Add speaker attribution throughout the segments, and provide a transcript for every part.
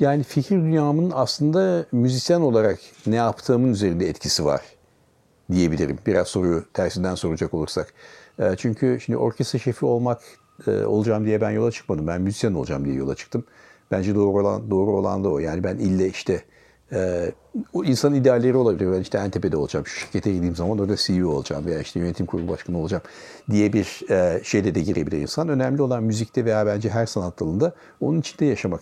Speaker 1: Yani fikir dünyamın aslında müzisyen olarak ne yaptığımın üzerinde etkisi var diyebilirim. Biraz soruyu tersinden soracak olursak. E, çünkü şimdi orkestra şefi olmak e, olacağım diye ben yola çıkmadım. Ben müzisyen olacağım diye yola çıktım. Bence doğru olan doğru olan da o. Yani ben ille işte e, o insan idealleri olabilir. Ben işte Entepe'de olacağım. Şu şirkete gideyim zaman orada CEO olacağım veya işte yönetim kurulu başkanı olacağım diye bir e, şeyde de girebilir insan. Önemli olan müzikte veya bence her sanat dalında onun içinde yaşamak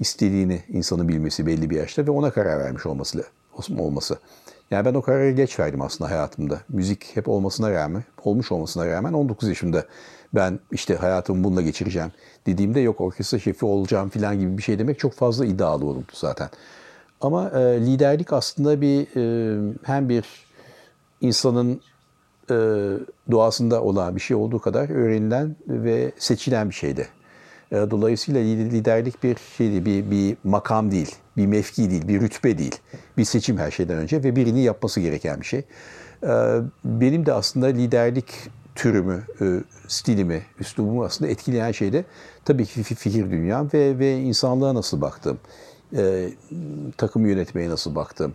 Speaker 1: istediğini insanın bilmesi belli bir yaşta ve ona karar vermiş olması olması. Yani ben o kararı geç verdim aslında hayatımda. Müzik hep olmasına rağmen, olmuş olmasına rağmen 19 yaşında ben işte hayatımı bununla geçireceğim dediğimde yok orkestra şefi olacağım falan gibi bir şey demek çok fazla iddialı olurdu zaten. Ama e, liderlik aslında bir e, hem bir insanın e, doğasında olan bir şey olduğu kadar öğrenilen ve seçilen bir şeydi. E, dolayısıyla liderlik bir şey değil, bir, bir makam değil, bir mevki değil, bir rütbe değil. Bir seçim her şeyden önce ve birinin yapması gereken bir şey. E, benim de aslında liderlik türümü, e, stilimi, üslubumu aslında etkileyen şey de tabii ki fikir dünyam ve, ve insanlığa nasıl baktım, e, takım yönetmeye nasıl baktım.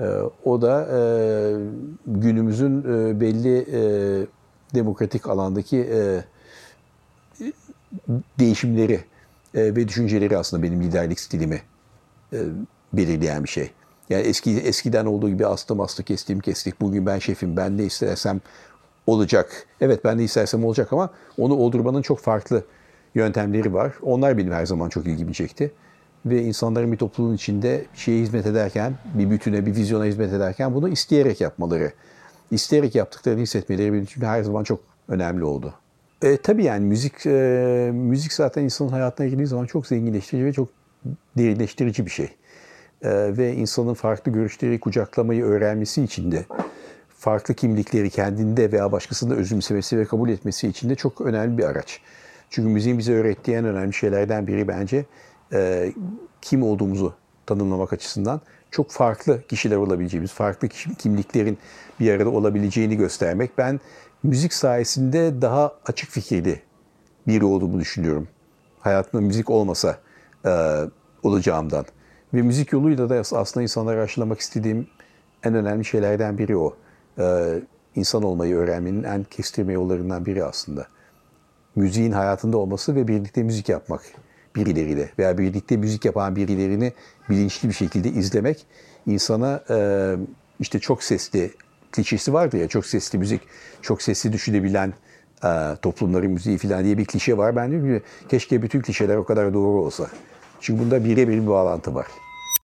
Speaker 1: E, o da e, günümüzün e, belli e, demokratik alandaki e, değişimleri e, ve düşünceleri aslında benim liderlik stilimi e, belirleyen bir şey. Yani eski eskiden olduğu gibi astım astı kestim kestik. Bugün ben şefim ben ne istersem olacak. Evet ben de istersem olacak ama onu oldurmanın çok farklı yöntemleri var. Onlar benim her zaman çok ilgimi çekti. Ve insanların bir topluluğun içinde bir şeye hizmet ederken, bir bütüne, bir vizyona hizmet ederken bunu isteyerek yapmaları, isteyerek yaptıklarını hissetmeleri benim için her zaman çok önemli oldu. E, tabii yani müzik e, müzik zaten insanın hayatına girdiği zaman çok zenginleştirici ve çok derinleştirici bir şey. E, ve insanın farklı görüşleri kucaklamayı öğrenmesi için de farklı kimlikleri kendinde veya başkasında özümsemesi ve kabul etmesi için de çok önemli bir araç. Çünkü müziğin bize öğrettiği en önemli şeylerden biri bence e, kim olduğumuzu tanımlamak açısından çok farklı kişiler olabileceğimiz, farklı kimliklerin bir arada olabileceğini göstermek. Ben müzik sayesinde daha açık fikirli biri olduğumu düşünüyorum. Hayatımda müzik olmasa e, olacağımdan. Ve müzik yoluyla da aslında insanlara aşılamak istediğim en önemli şeylerden biri o. E, insan olmayı öğrenmenin en kestirme yollarından biri aslında. Müziğin hayatında olması ve birlikte müzik yapmak birileriyle veya birlikte müzik yapan birilerini bilinçli bir şekilde izlemek insana e, işte çok sesli klişesi vardı ya çok sesli müzik, çok sesli düşünebilen e, toplumların müziği falan diye bir klişe var. Ben diyorum ki keşke bütün klişeler o kadar doğru olsa. Çünkü bunda birebir bir bağlantı var.